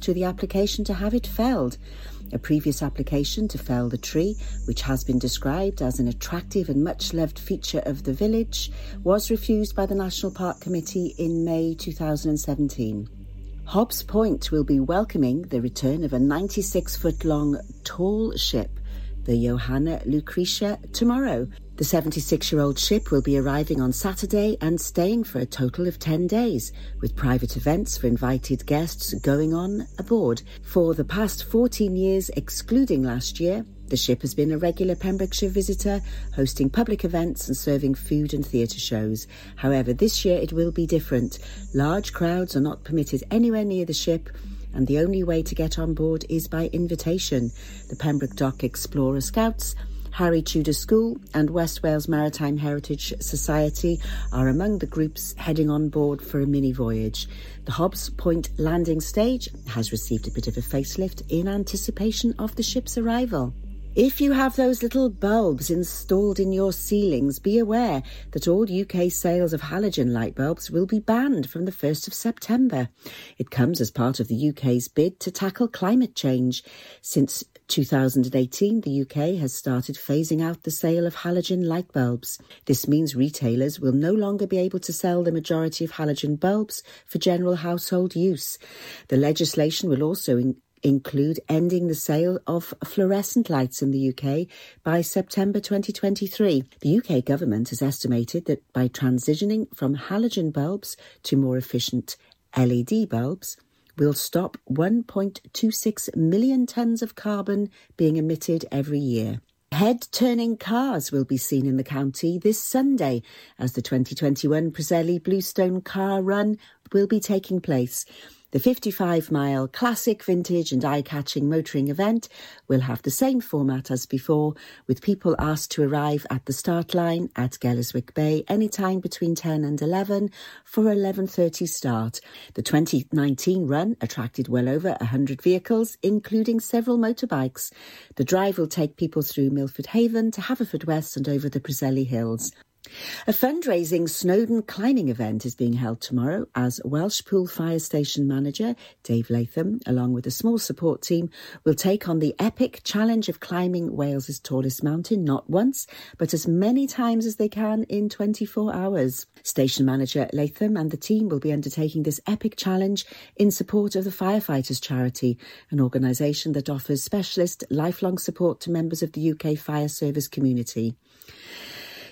to the application to have it felled. A previous application to fell the tree, which has been described as an attractive and much loved feature of the village, was refused by the National Park Committee in May 2017. Hobbs Point will be welcoming the return of a 96 foot long tall ship, the Johanna Lucretia, tomorrow. The 76 year old ship will be arriving on Saturday and staying for a total of 10 days, with private events for invited guests going on aboard. For the past 14 years, excluding last year, the ship has been a regular Pembrokeshire visitor, hosting public events and serving food and theatre shows. However, this year it will be different. Large crowds are not permitted anywhere near the ship and the only way to get on board is by invitation. The Pembroke Dock Explorer Scouts Harry Tudor School and West Wales Maritime Heritage Society are among the groups heading on board for a mini voyage. The Hobbs Point landing stage has received a bit of a facelift in anticipation of the ship's arrival. If you have those little bulbs installed in your ceilings, be aware that all UK sales of halogen light bulbs will be banned from the 1st of September. It comes as part of the UK's bid to tackle climate change. Since 2018, the UK has started phasing out the sale of halogen light bulbs. This means retailers will no longer be able to sell the majority of halogen bulbs for general household use. The legislation will also in- include ending the sale of fluorescent lights in the UK by September 2023. The UK government has estimated that by transitioning from halogen bulbs to more efficient LED bulbs, will stop 1.26 million tonnes of carbon being emitted every year. Head turning cars will be seen in the county this Sunday as the 2021 Preseli Bluestone Car Run will be taking place. The 55 mile classic, vintage, and eye catching motoring event will have the same format as before, with people asked to arrive at the start line at Gelliswick Bay anytime between 10 and 11 for 11.30 start. The 2019 run attracted well over 100 vehicles, including several motorbikes. The drive will take people through Milford Haven to Haverfordwest and over the Preseli Hills. A fundraising Snowdon climbing event is being held tomorrow as Welshpool Fire Station manager Dave Latham, along with a small support team, will take on the epic challenge of climbing Wales's tallest mountain not once, but as many times as they can in 24 hours. Station manager Latham and the team will be undertaking this epic challenge in support of the Firefighters Charity, an organisation that offers specialist lifelong support to members of the UK fire service community.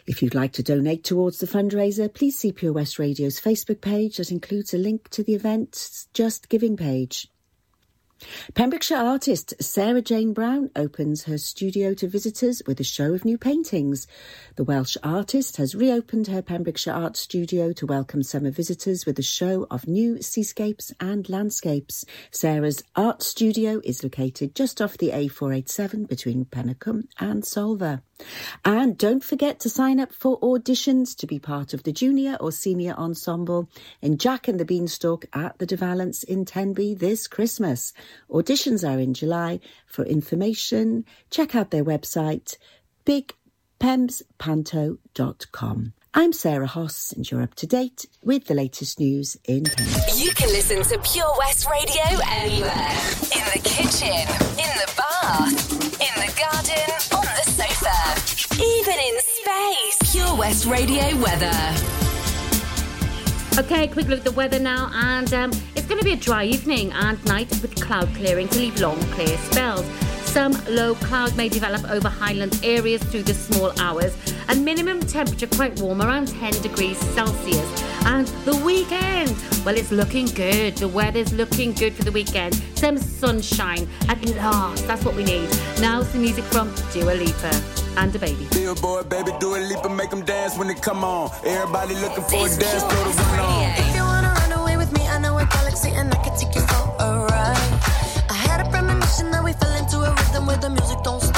If you'd like to donate towards the fundraiser, please see Pure West Radio's Facebook page that includes a link to the event's Just Giving page. Pembrokeshire artist Sarah Jane Brown opens her studio to visitors with a show of new paintings. The Welsh artist has reopened her Pembrokeshire art studio to welcome summer visitors with a show of new seascapes and landscapes. Sarah's art studio is located just off the A487 between Penycwm and Solva. And don't forget to sign up for auditions to be part of the junior or senior ensemble in Jack and the Beanstalk at the De Valence in Tenby this Christmas. Auditions are in July. For information, check out their website, bigpemspanto.com. I'm Sarah Hoss, and you're up to date with the latest news in Pembroke. You can listen to Pure West Radio anywhere. In the kitchen, in the bath, in the garden, on the sofa, even in space. Pure West Radio weather. Okay, quick look at the weather now, and um, it's going to be a dry evening and night with cloud clearing to leave long, clear spells. Some low cloud may develop over highland areas through the small hours, and minimum temperature quite warm, around 10 degrees Celsius. And the weekend, well, it's looking good. The weather's looking good for the weekend. Some sunshine at last. That's what we need. Now, some music from Dua Lipa and DaBaby. Billboard, baby, Dua Lipa and make them dance when they come on. Everybody looking for This a dance, Pure throw the West on. And I can take you for a ride. I had a premonition that we fell into a rhythm where the music don't stop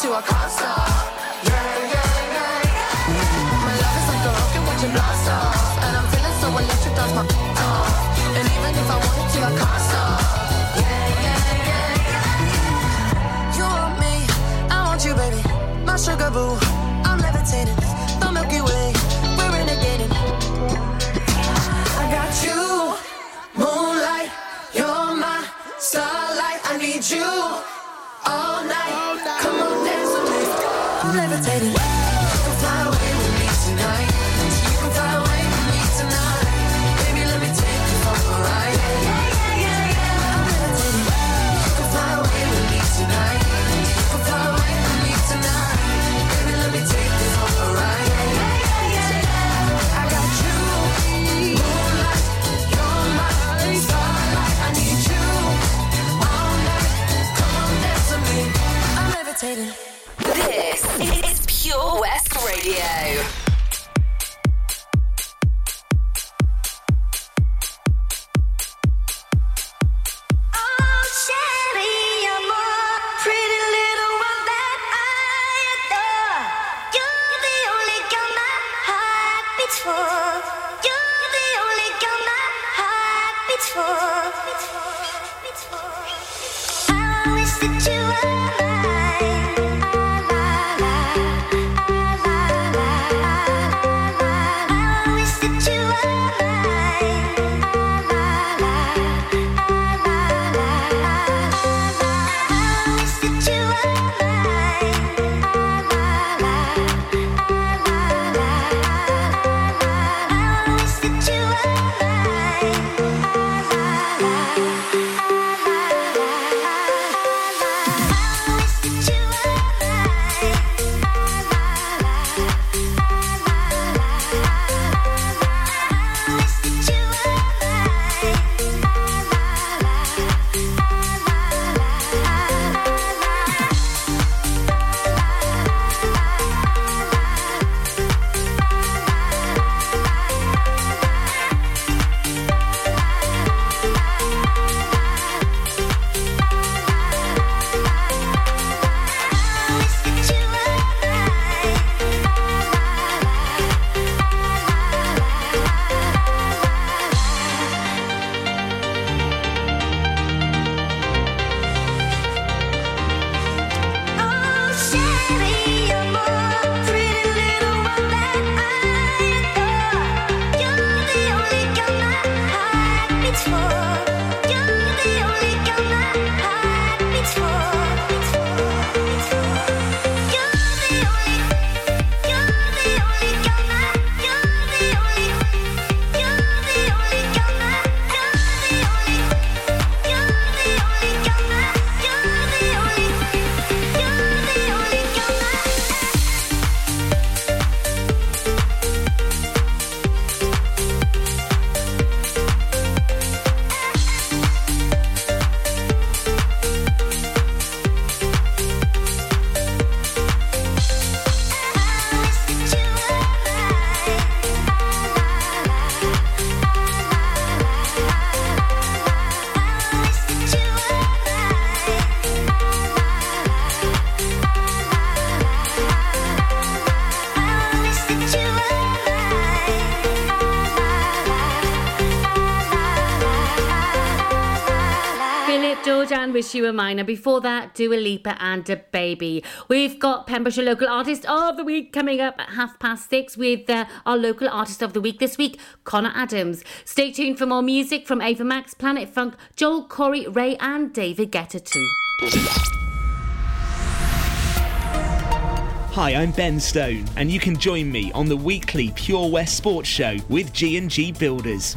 To, I can't. Yeah, yeah, yeah, yeah. My love is like a rocket, blast off. And I'm feeling so my. And even if I wanted to, can't stop. Yeah, yeah, yeah, yeah. You want me, I want you, baby. My sugar boo, I'm levitating. The Milky Way, we're renegading. Mine. And before that, Dua Lipa and DaBaby. We've got Pembrokeshire Local Artist of the Week coming up at half past six with uh, our Local Artist of the Week this week, Connor Adams. Stay tuned for more music from Ava Max, Planet Funk, Joel, Corry, RAYE, and David Guetta too. Hi, I'm Ben Stone, and you can join me on the weekly Pure West Sports Show with G&G Builders.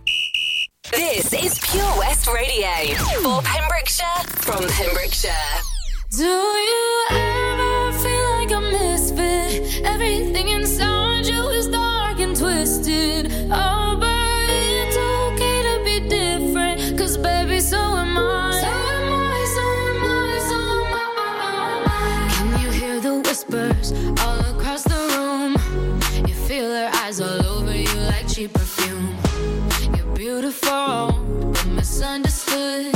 This is Pure West Radio for Pembrokeshire from Pembrokeshire. Do you ever feel like a misfit? Everything inside you is dark and twisted. Oh, but it's okay to be different. Cause baby, so am I. So am I, so am I, so am I. Can you hear the whispers all beautiful, misunderstood.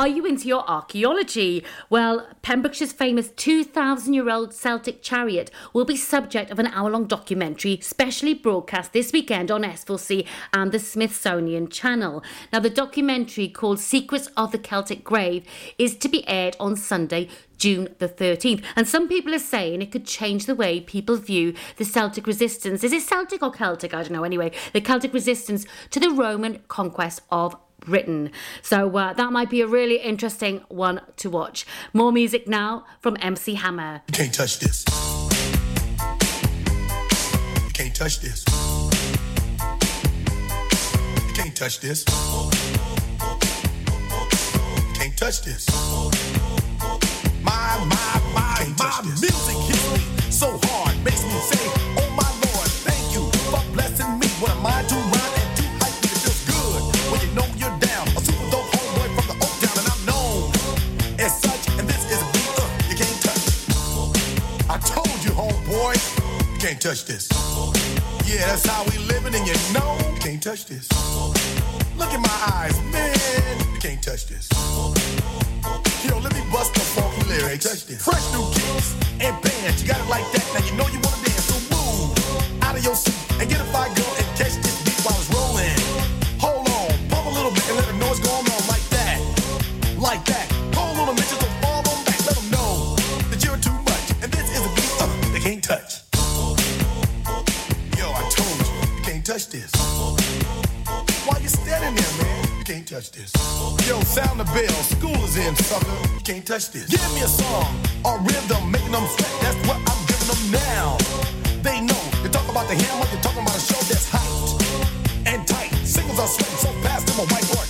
are you into your archaeology? Well, Pembrokeshire's famous 2,000 year old Celtic chariot will be subject of an hour long documentary specially broadcast this weekend on S4C and the Smithsonian Channel. Now, the documentary called Secrets of the Celtic Grave is to be aired on Sunday, June the 13th. And some people are saying it could change the way people view the Celtic resistance. Is it Celtic or Celtic? I don't know. Anyway, the Celtic resistance to the Roman conquest of Britain, So uh, that might be a really interesting one to watch. More music now from MC Hammer. Can't touch this. Can't touch this. Can't touch this. Can't touch this. My, my, my, my music hits me so hard, makes me say, Can't touch this. Yeah, that's how we living, and you know you can't touch this. Look in my eyes, man. You can't touch this. Yo, let me bust the funky lyrics. Touch this. Fresh new kicks and bands. You got it like that. Now you know you wanna touch this. Yo, sound the bell, school is in, sucker. Can't touch this. Give me a song, a rhythm, making them sweat. That's what I'm giving them now. They know you're talking about the hammer, you're talking about a show that's hot and tight. Singles are sweating so fast, I'm a whiteboard.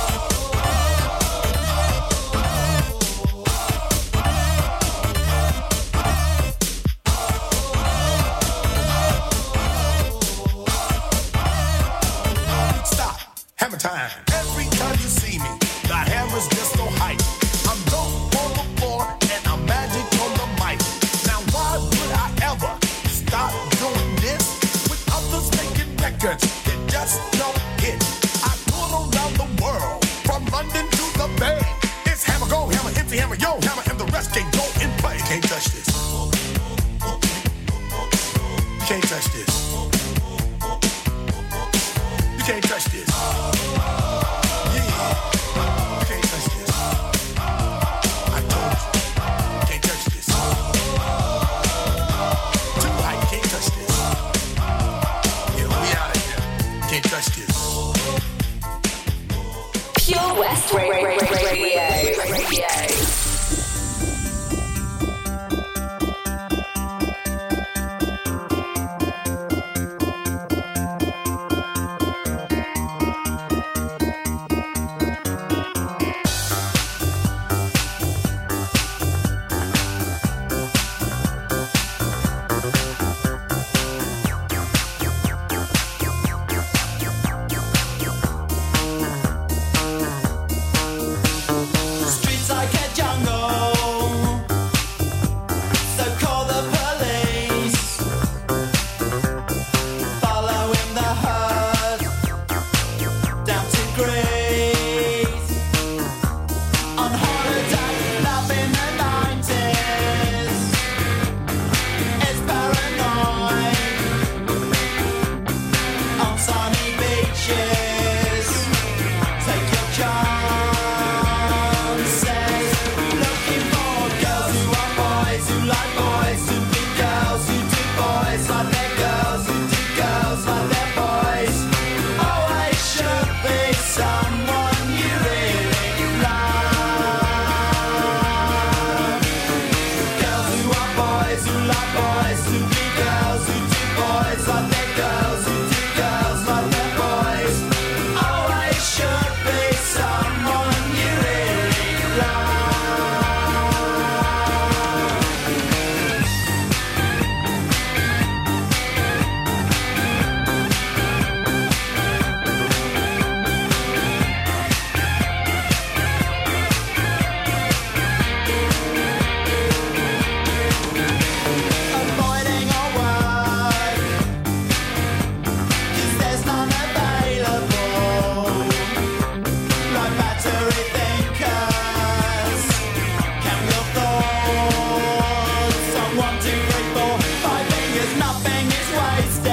twice.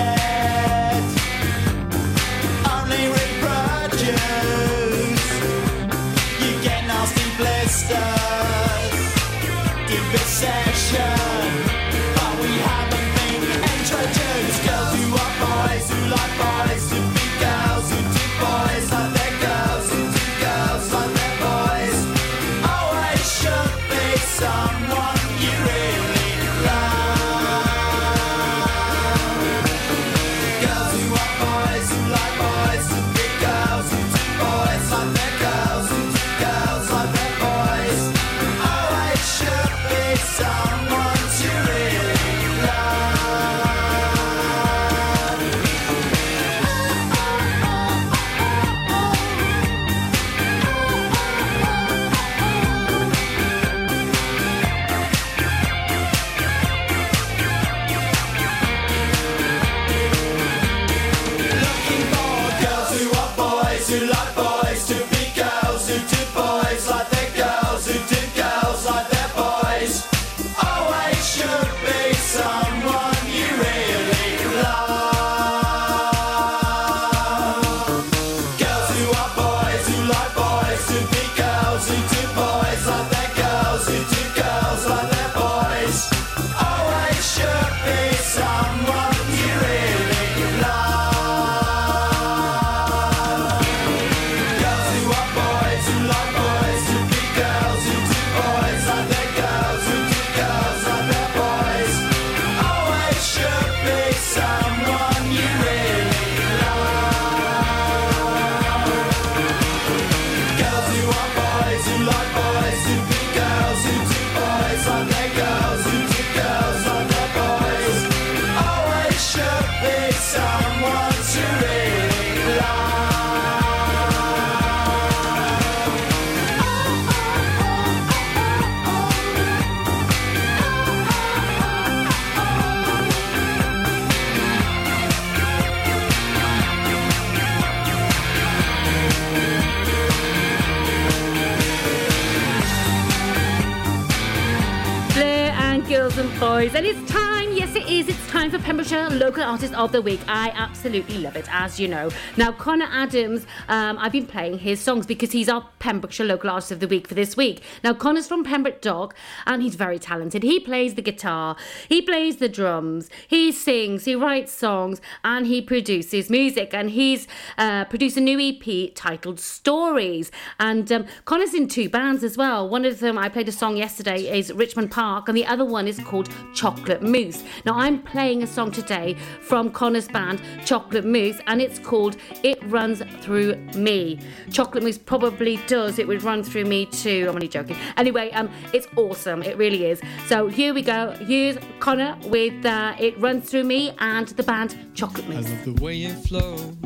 Time for Pembrokeshire Local Artist of the Week. I absolutely love it, as you know. Now, Connor Adams, um, I've been playing his songs because he's our Pembrokeshire Local Artist of the Week for this week. Now, Connor's from Pembroke Dock and he's very talented. He plays the guitar, he plays the drums, he sings, he writes songs, and he produces music. And he's uh, produced a new EP titled Stories. And um, Connor's in two bands as well. One of them, I played a song yesterday, is Richmond Park, and the other one is called Chocolate Mousse. Now, I'm playing a song today from Connor's band, Chocolate Mousse, and it's called It Runs Through Me. Chocolate Mousse probably does, it would run through me too. I'm only joking. Anyway, um, it's awesome, it really is. So here we go. Here's Connor with uh, It Runs Through Me and the band Chocolate Mousse. I love the way it flows.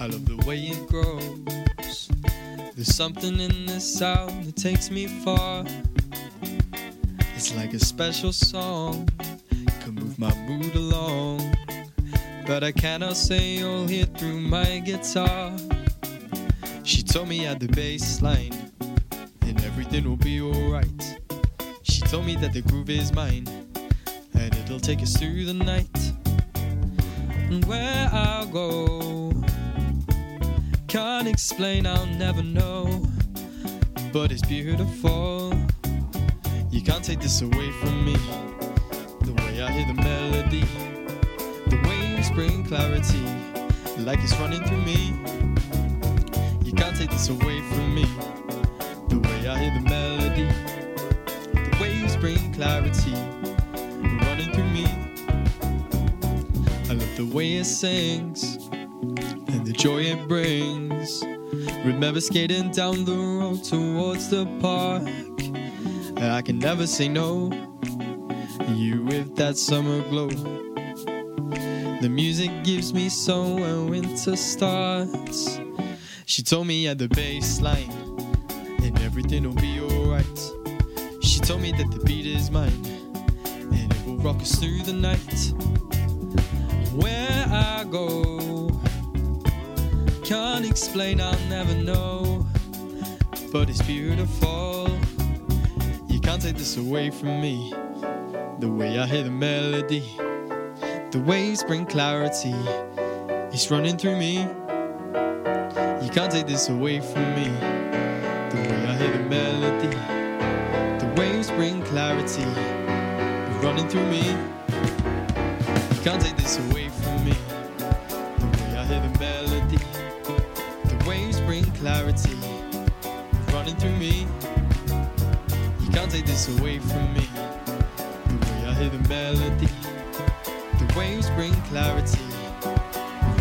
I love the way it grows. There's something in this sound that takes me far. It's like a special song, can move my mood along. But I cannot say all here through my guitar. She told me at the bass line, and everything will be alright. She told me that the groove is mine, and it'll take us through the night. And where I'll go, can't explain, I'll never know. But it's beautiful. You can't take this away from me. Way I hear the melody, the waves bring clarity, like it's running through me. You can't take this away from me. The way I hear the melody, the waves bring clarity, running through me. I love the way it sings and the joy it brings. Remember skating down the road towards the park. I can never say no. You with that summer glow. The music gives me so when winter starts. She told me at the bass line, and everything will be alright. She told me that the beat is mine, and it will rock us through the night. Where I go, can't explain, I'll never know. But it's beautiful. You can't take this away from me. The way I hear the melody, the waves bring clarity. It's running through me. You can't take this away from me. The way I hear the melody, the waves bring clarity. It's running through me. You can't take this away from me. The way I hear the melody, the waves bring clarity. It's Running through me. You can't take this away from me. Melody, the waves bring clarity.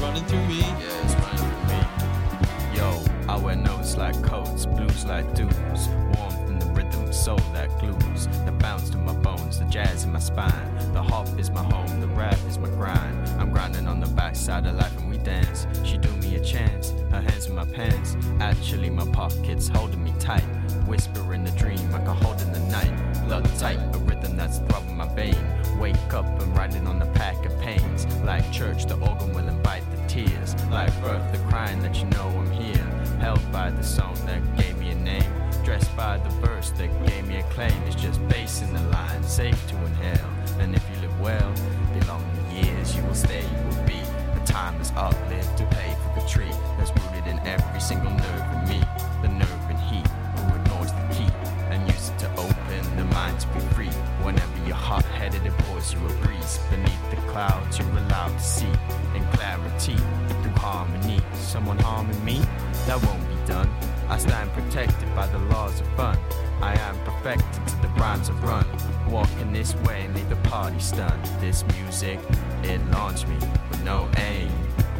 Running through me. Yeah, it's running through me. Yo, I wear notes like coats, blues like dudes. Warmth in the rhythm, soul that glues. The bounce to my bones, the jazz in my spine. The hop is my home, the rap is my grind. I'm grinding on the backside of life and we dance. She do me a chance, her hands in my pants. Actually, my pockets holding me tight. Whisper in the dream, I can hold in the night. Blood tight, a rhythm that's throbbing my vein. Wake up and riding on the pack of pains. Like church, the organ will invite the tears. Like birth, the crying that you know I'm here. Held by the song that gave me a name. Dressed by the verse that gave me a claim. It's just bass in the line, safe to inhale. And if you live well, the years, you will stay, you will be. The time is up, to pay for the tree that's rooted in every single nerve in me. The nerve you're hot headed, it pours you a breeze. Beneath the clouds, you're allowed to see in clarity through harmony. Someone harming me? That won't be done. I stand protected by the laws of fun. I am perfected to the rhymes of run. Walking this way and leave the party stunned. This music, it launched me with no aim.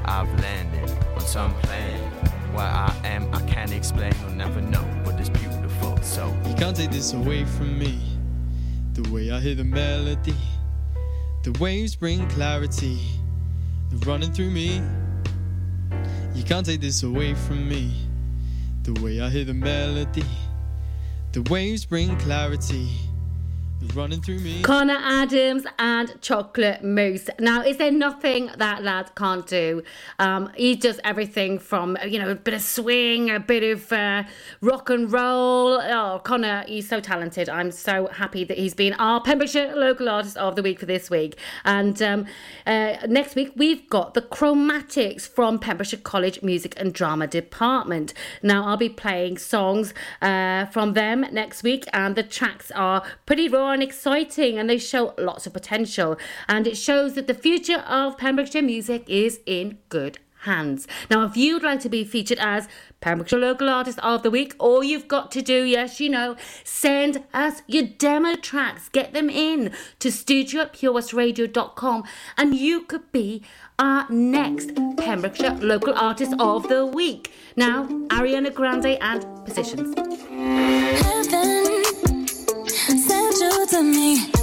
I've landed on some plane. Where I am, I can't explain you'll never know, but it's beautiful. So You can't take this away from me. The way I hear the melody, the waves bring clarity, running through me. You can't take this away from me. The way I hear the melody, the waves bring clarity, running through me. Connor Adams and Chocolate Mousse. Now, is there nothing that lad can't do? Um, he does everything from, you know, a bit of swing, a bit of uh, rock and roll. Oh, Connor, he's so talented. I'm so happy that he's been our Pembrokeshire Local Artist of the Week for this week. And um, uh, next week, we've got the Chromatics from Pembrokeshire College Music and Drama Department. Now, I'll be playing songs uh, from them next week, and the tracks are pretty raw and exciting, and they show lots of potential. And it shows that the future of Pembrokeshire music is in good hands. Now, if you'd like to be featured as Pembrokeshire Local Artist of the Week, all you've got to do, yes, you know, send us your demo tracks, get them in to studio at purewestradio.com, and you could be our next Pembrokeshire Local Artist of the Week. Now, Ariana Grande and Positions. To me.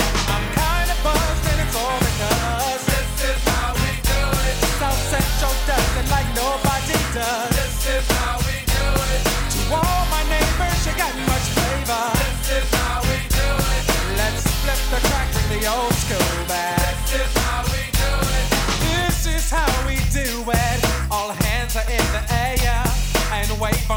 Does it like nobody does. This is how we do it. To all my neighbors, you got much flavor. This is how we do it. Let's flip the crack bring the old school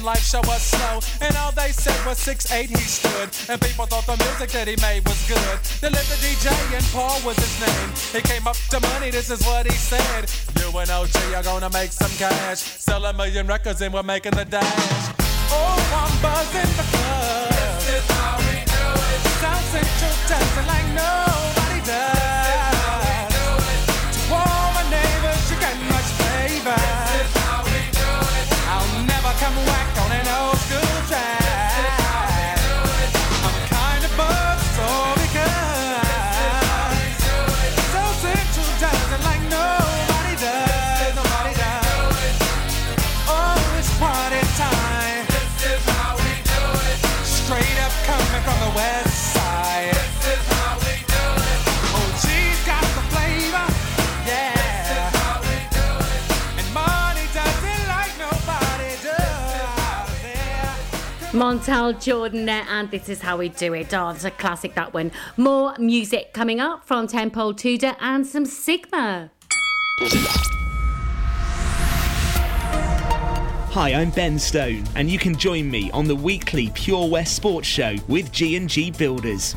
and life show was slow. And all they said was 6'8 he stood. And people thought the music that he made was good. They lived the DJ and Paul was his name. He came up to money, this is what he said. You and OG are gonna make some cash. Sell a million records and we're making the dash. Oh, I'm buzzing because this is how we do it. South Central like nobody does. Montel Jordan there, and this is how we do it. Oh, it's a classic that one. More music coming up from Temple Tudor and some Sigma. Hi, I'm Ben Stone, and you can join me on the weekly Pure West Sports Show with G&G Builders.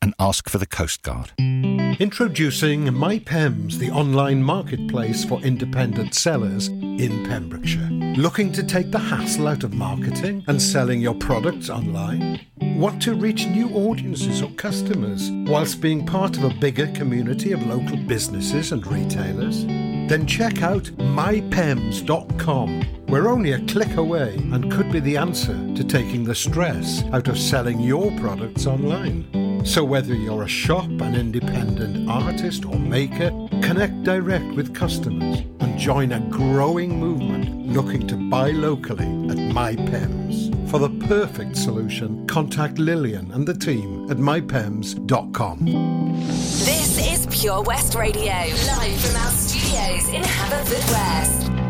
and ask for the Coast Guard. Introducing MyPems, the online marketplace for independent sellers in Pembrokeshire. Looking to take the hassle out of marketing and selling your products online? Want to reach new audiences or customers whilst being part of a bigger community of local businesses and retailers? Then check out mypems.com. We're only a click away and could be the answer to taking the stress out of selling your products online. So, whether you're a shop, an independent artist, or maker, connect direct with customers and join a growing movement looking to buy locally at MyPems. For the perfect solution, contact Lillian and the team at mypems.com. This is Pure West Radio, live from our studios in Haverfordwest. Deep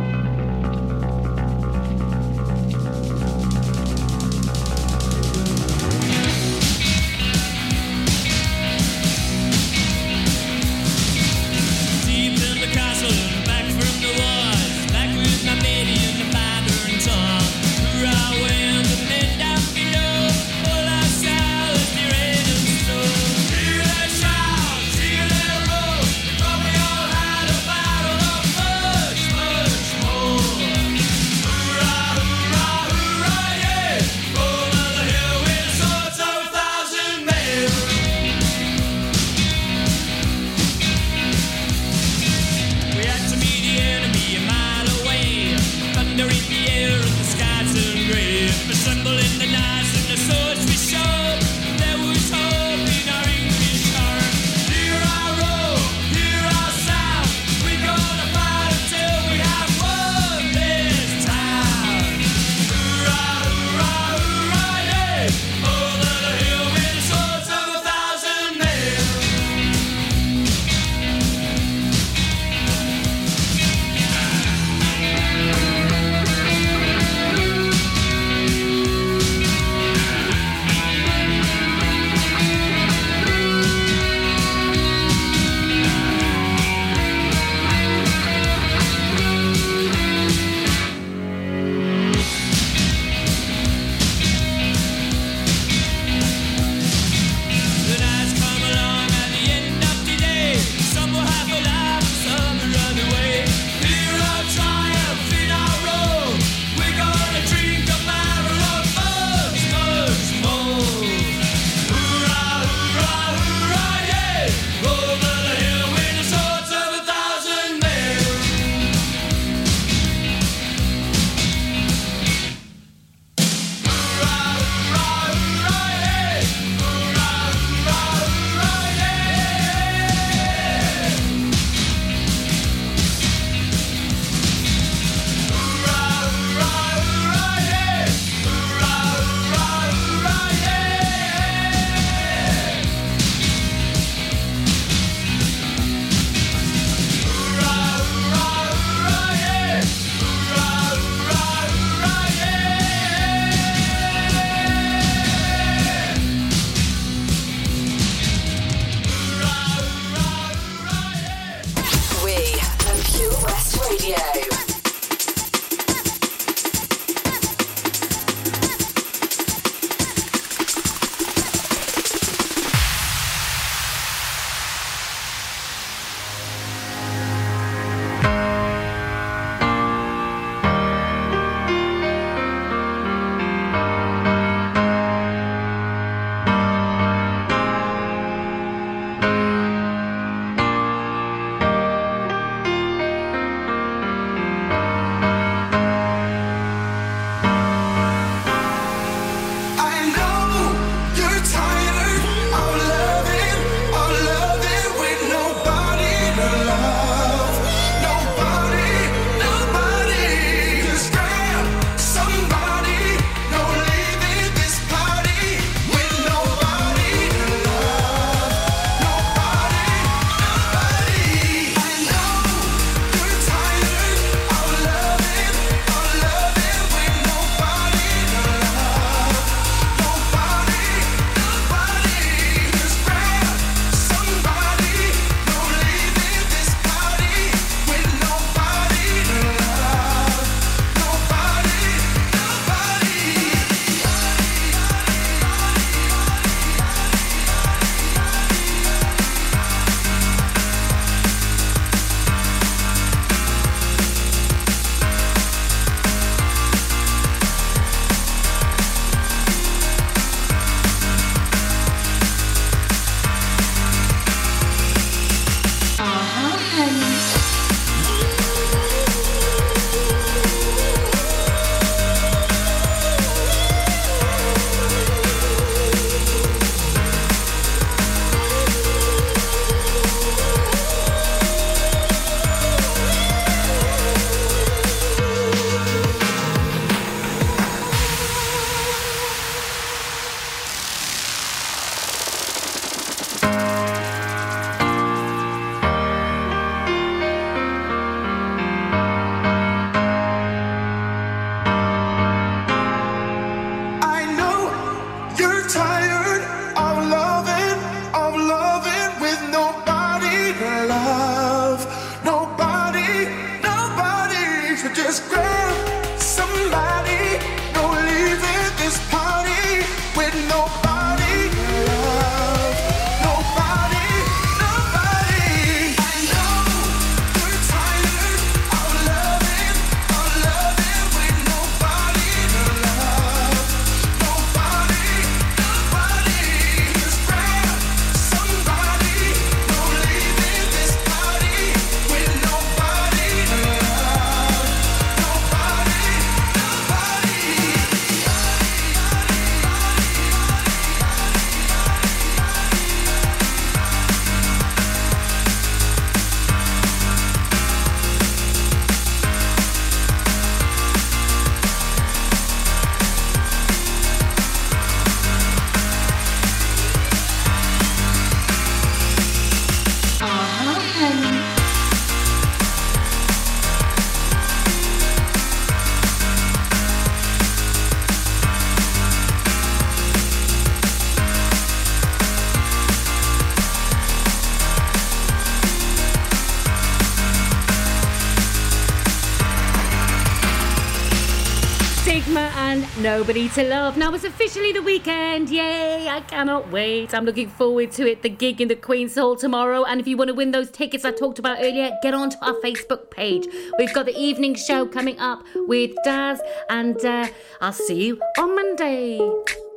Nobody to Love. Now it's officially the weekend. Yay! I cannot wait. I'm looking forward to it. The gig in the Queen's Hall tomorrow. And if you want to win those tickets I talked about earlier, get onto our Facebook page. We've got the evening show coming up with Daz, and uh, I'll see you on Monday.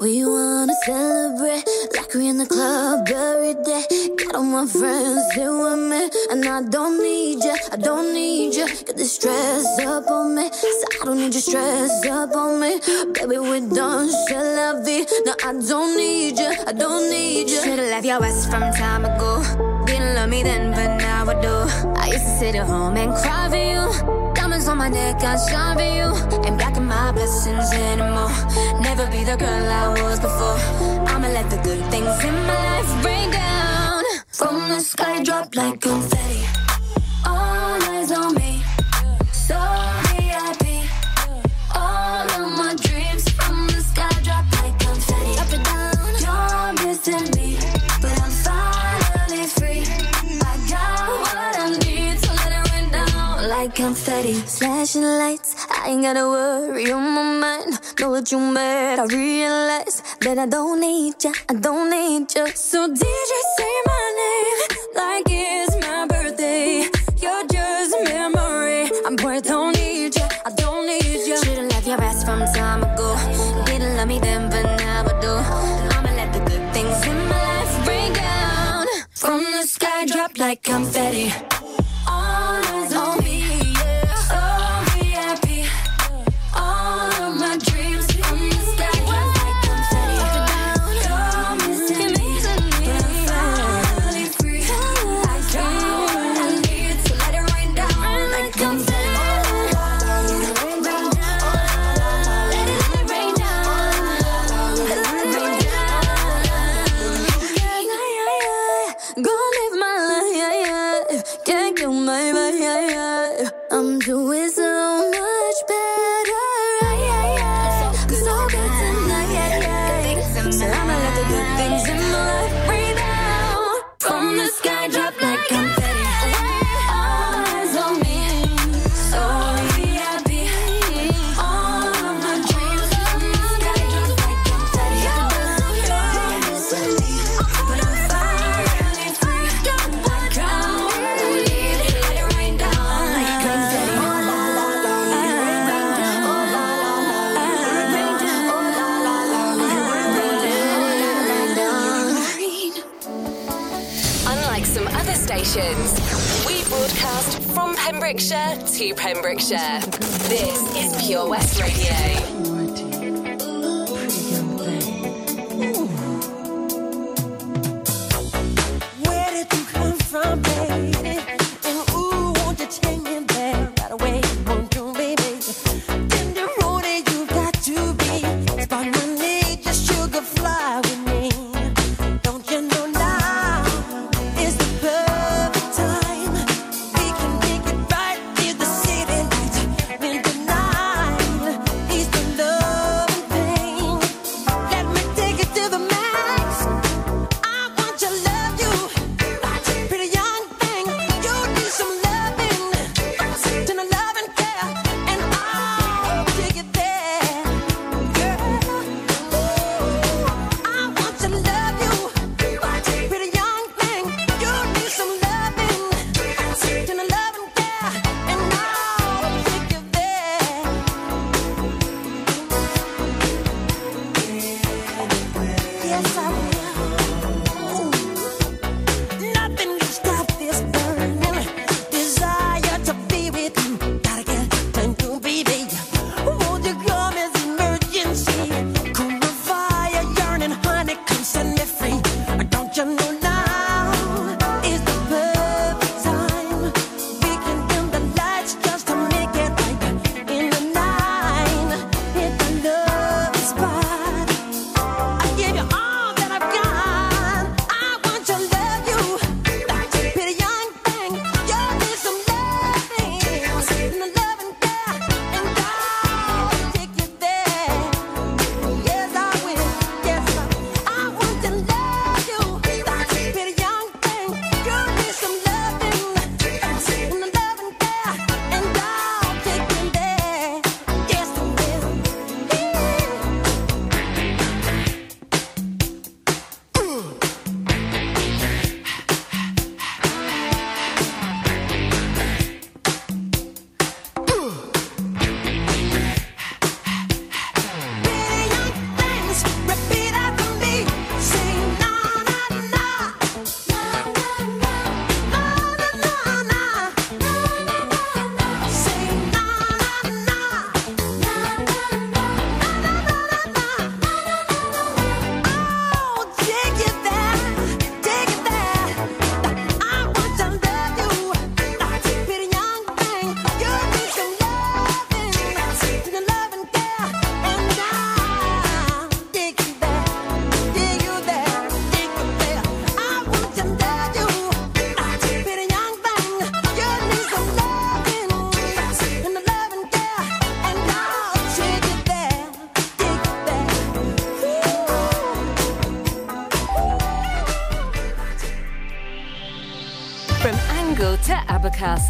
We wanna celebrate like we in the club every day. Got all my friends here with me, and I don't need you, I don't need you. Get the stress up on me, so I don't need you stress up on me. Baby, we're done, shall la vie. No, I don't need you, I don't need you. Should've left your ass from time ago. Didn't love me then, but now I do. I used to sit at home and cry for you. My neck, I shine for you. Ain't blocking my blessings anymore. Never be the girl I was before. I'ma let the good things in my life rain down. From the sky, drop like confetti. All eyes on me, so confetti. Flashing lights, I ain't gotta worry on my mind. Know what you mad, I realize that I don't need ya, I don't need ya. So DJ say my name like it's Pembrokeshire. This is Pure West Radio.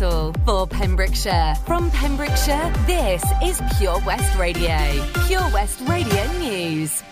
For Pembrokeshire. From Pembrokeshire, this is Pure West Radio. Pure West Radio News.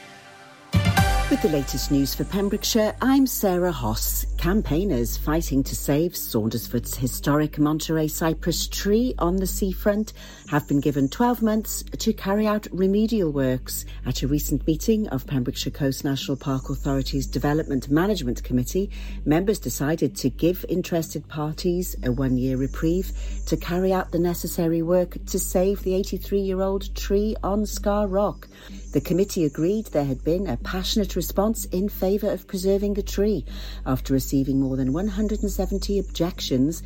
With the latest news for Pembrokeshire, I'm Sarah Hoss. Campaigners fighting to save Saundersfoot's historic Monterey cypress tree on the seafront have been given 12 months to carry out remedial works. At a recent meeting of Pembrokeshire Coast National Park Authority's Development Management Committee, members decided to give interested parties a one-year reprieve to carry out the necessary work to save the 83-year-old tree on Scar Rock. The committee agreed there had been a passionate response in favour of preserving the tree after receiving more than 170 objections